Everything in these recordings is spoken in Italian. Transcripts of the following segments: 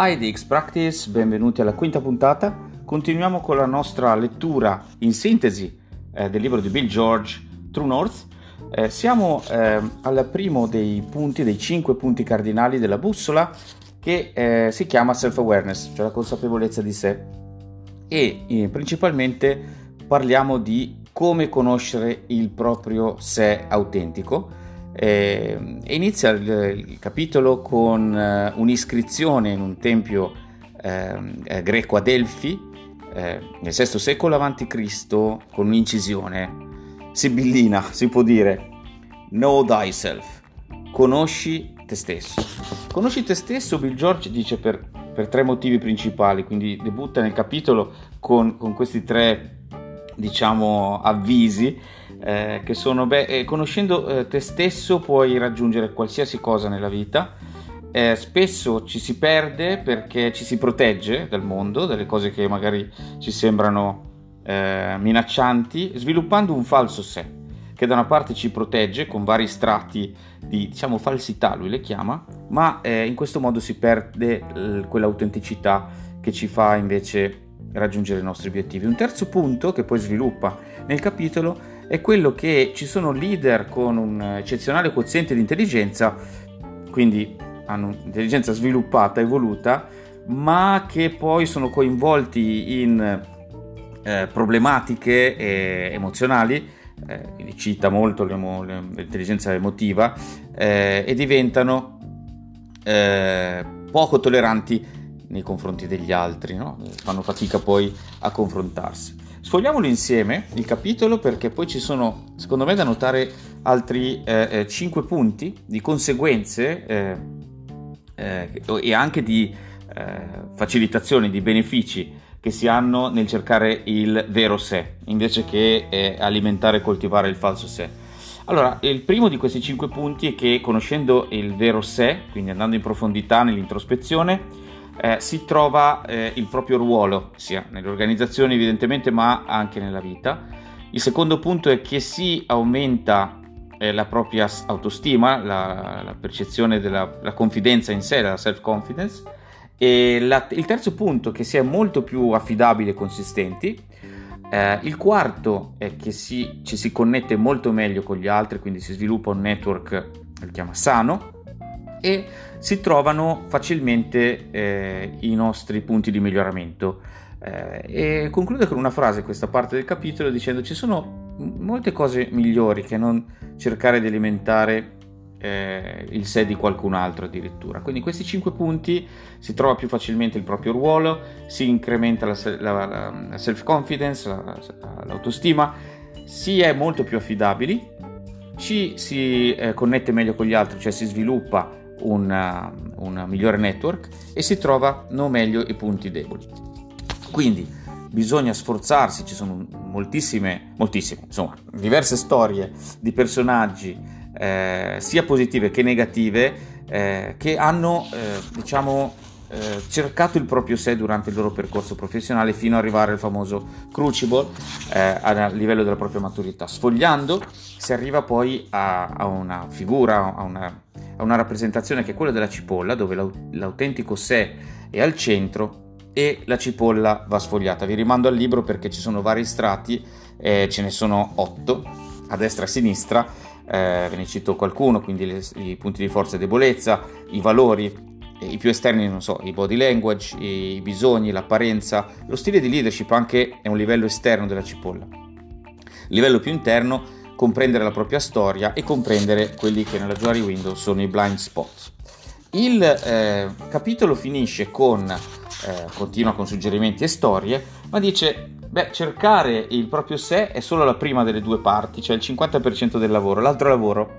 IDX Practice, benvenuti alla quinta puntata. Continuiamo con la nostra lettura in sintesi eh, del libro di Bill George, True North. Eh, siamo eh, al primo dei punti, dei cinque punti cardinali della bussola che eh, si chiama self-awareness, cioè la consapevolezza di sé. E eh, principalmente parliamo di come conoscere il proprio sé autentico eh, inizia il, il, capitolo con eh, un'iscrizione in un tempio ehm, eh, greco a Delfi eh, nel VI secolo a.C. con un'incisione sibillina, si può dire, Know thyself, conosci te stesso. Conosci te stesso, Bill George dice per, per tre motivi principali, quindi debutta nel capitolo con, con questi tre, diciamo, avvisi eh, che sono, beh, eh, conoscendo eh, te stesso puoi raggiungere qualsiasi cosa nella vita. Eh, spesso ci si perde perché ci si protegge dal mondo, dalle cose che magari ci sembrano eh, minaccianti, sviluppando un falso sé che da una parte ci protegge con vari strati di diciamo falsità, lui le chiama, ma eh, in questo modo si perde l- quell'autenticità che ci fa invece raggiungere i nostri obiettivi. Un terzo punto che poi sviluppa nel capitolo è quello che ci sono leader con un eccezionale quoziente di intelligenza, quindi hanno un'intelligenza sviluppata, evoluta, ma che poi sono coinvolti in eh, problematiche eh, emozionali, eh, quindi cita molto l'emo, l'intelligenza emotiva, eh, e diventano eh, poco tolleranti nei confronti degli altri, no? fanno fatica poi a confrontarsi. Sfogliamolo insieme il capitolo perché poi ci sono, secondo me, da notare altri eh, 5 eh, punti di conseguenze eh, eh, e anche di eh, facilitazioni, di benefici che si hanno nel cercare il vero sé invece che eh, alimentare e coltivare il falso sé. Allora, il primo di questi 5 punti è che conoscendo il vero sé, quindi andando in profondità nell'introspezione, eh, si trova eh, il proprio ruolo, sia nelle organizzazioni evidentemente, ma anche nella vita. Il secondo punto è che si aumenta eh, la propria autostima, la, la percezione della la confidenza in sé, la self-confidence. E la, il terzo punto è che si è molto più affidabili e consistenti. Eh, il quarto è che si, ci si connette molto meglio con gli altri, quindi si sviluppa un network, che chiama sano. E si trovano facilmente eh, i nostri punti di miglioramento. Eh, e conclude con una frase questa parte del capitolo dicendo ci sono molte cose migliori che non cercare di alimentare eh, il sé di qualcun altro addirittura. Quindi questi cinque punti si trova più facilmente il proprio ruolo, si incrementa la, la, la self-confidence, la, l'autostima, si è molto più affidabili, ci si eh, connette meglio con gli altri, cioè si sviluppa una migliore network e si trovano meglio i punti deboli. Quindi bisogna sforzarsi, ci sono moltissime, moltissime, insomma, diverse storie di personaggi, eh, sia positive che negative, eh, che hanno, eh, diciamo, eh, cercato il proprio sé durante il loro percorso professionale fino ad arrivare al famoso crucible eh, a livello della propria maturità. Sfogliando si arriva poi a, a una figura, a una a una rappresentazione che è quella della cipolla, dove l'autentico sé è al centro e la cipolla va sfogliata. Vi rimando al libro perché ci sono vari strati, eh, ce ne sono otto, a destra e a sinistra, eh, ve ne cito qualcuno, quindi le, i punti di forza e debolezza, i valori, i più esterni, non so, i body language, i bisogni, l'apparenza, lo stile di leadership anche è un livello esterno della cipolla. Il livello più interno comprendere la propria storia e comprendere quelli che nella Jory Window sono i blind spots. Il eh, capitolo finisce con, eh, continua con suggerimenti e storie, ma dice, beh, cercare il proprio sé è solo la prima delle due parti, cioè il 50% del lavoro, l'altro lavoro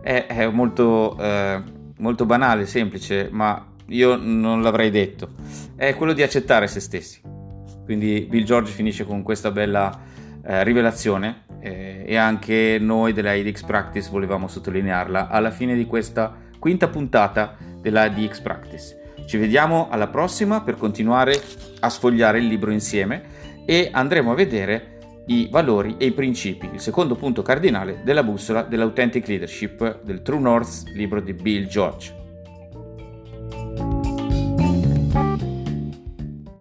è, è molto, eh, molto banale, semplice, ma io non l'avrei detto, è quello di accettare se stessi. Quindi Bill George finisce con questa bella eh, rivelazione eh, e anche noi della IDX Practice volevamo sottolinearla alla fine di questa quinta puntata della IDX Practice. Ci vediamo alla prossima per continuare a sfogliare il libro insieme e andremo a vedere i valori e i principi, il secondo punto cardinale della bussola dell'Authentic Leadership del True North, libro di Bill George.